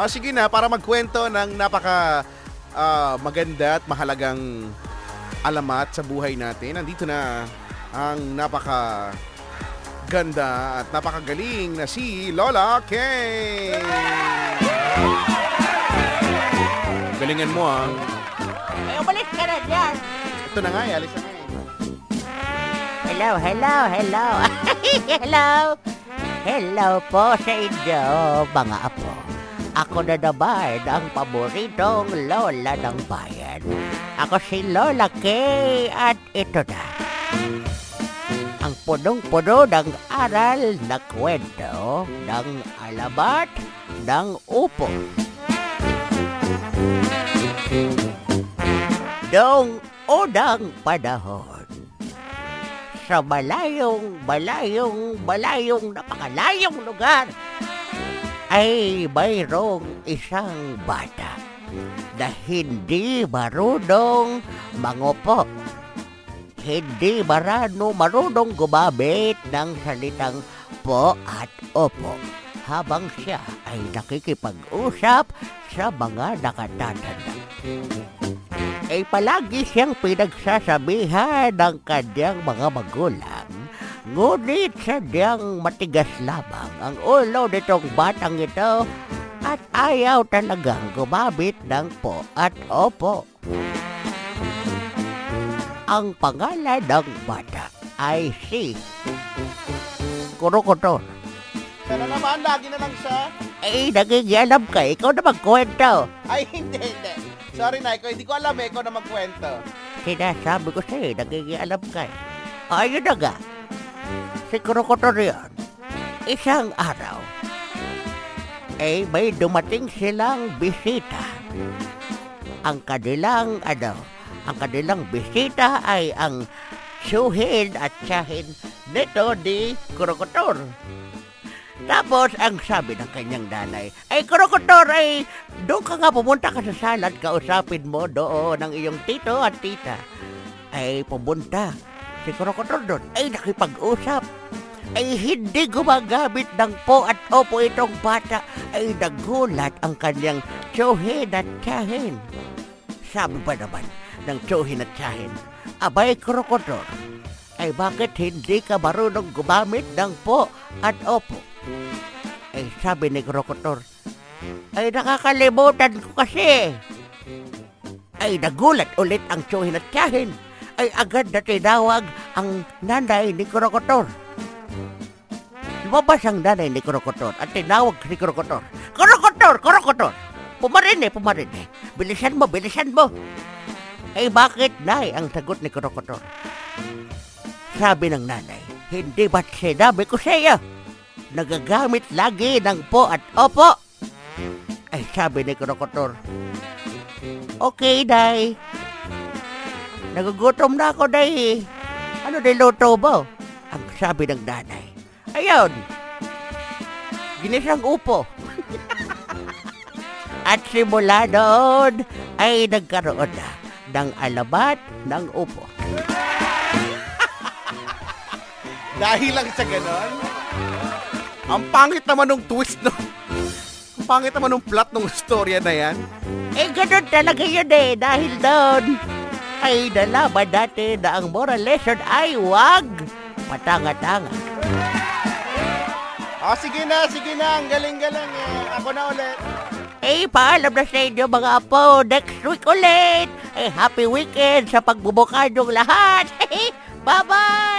Ah, sige na, para magkwento ng napaka ah, maganda at mahalagang alamat sa buhay natin. Nandito na ang napaka ganda at napakagaling na si Lola Kay. Galingan mo ah. Ay, umalis ka na dyan. Ito na nga, eh, alis na eh. Hello, hello, hello. hello. Hello po sa inyo, mga apo. Ako na naman ang paboritong lola ng bayan. Ako si Lola Kay at ito na. Ang punong-puno ng aral na kwento ng alamat ng upo. Noong unang panahon, sa malayong, malayong, malayong, napakalayong lugar, ay mayroong isang bata na hindi marunong mangupo. Hindi marano marunong gumamit ng salitang po at opo habang siya ay nakikipag-usap sa mga nakatatanda ay palagi siyang pinagsasabihan ng kanyang mga magulang. Ngunit sadyang matigas lamang ang ulo nitong batang ito at ayaw talagang gumamit ng po at opo. Ang pangalan ng bata ay si Kurokotor. Sana naman, lagi na lang siya. Ay, nagigialam ka. Ikaw na magkwento. Ay, hindi, hindi. Sorry na, ikaw, hindi ko alam eh, ikaw na magkwento. Sinasabi ko sa'yo, nagigialam ka eh. Ayun na nga. Si Krokotor yun. Isang araw, eh may dumating silang bisita. Ang kanilang, ano, ang kanilang bisita ay ang suhin at tsahin nito ni Krokotor. Tapos, ang sabi ng kanyang nanay, ay, Krokotor, ay, doon ka nga pumunta ka sa salad, kausapin mo doon ang iyong tito at tita. Ay, pumunta. Si Krokotor doon, ay, nakipag-usap. Ay, hindi gumagamit ng po at opo itong bata. Ay, nagulat ang kanyang tsuhin at tsahin. Sabi pa naman ng tsuhin at tsahin, Abay, Krokotor, ay bakit hindi ka marunong gumamit ng po at opo? Ay sabi ni Krokotor, ay nakakalimutan ko kasi. Ay nagulat ulit ang tsuhin at tiyahin. Ay agad na tinawag ang nanay ni Krokotor. Lumabas ang nanay ni Krokotor at tinawag si Krokotor. Krokotor! Krokotor! Pumarin eh, pumarin eh. Bilisan mo, bilisan mo. Ay bakit, nay? Ang sagot ni Krokotor. Sabi ng nanay, hindi ba't sinabi ko sa iyo? Nagagamit lagi ng po at opo. Ay sabi ni Krokotor, Okay, day. Nagugutom na ako, day. Ano niluto mo? Ang sabi ng nanay. Ayun, ginisang upo. At simula doon ay nagkaroon na ng alamat ng upo. Dahil lang sa ganon. Ang pangit naman nung twist no. Ang pangit naman nung plot nung storya na yan. Eh, ganun talaga yun eh. Dahil doon, ay nalaman natin na ang moral lesson ay wag patanga-tanga. Oh, sige na, sige na. Ang galing-galing eh. Ako na ulit. Eh, paalam na sa inyo mga apo. Next week ulit. Eh, happy weekend sa pagbubukad ng lahat. Bye-bye!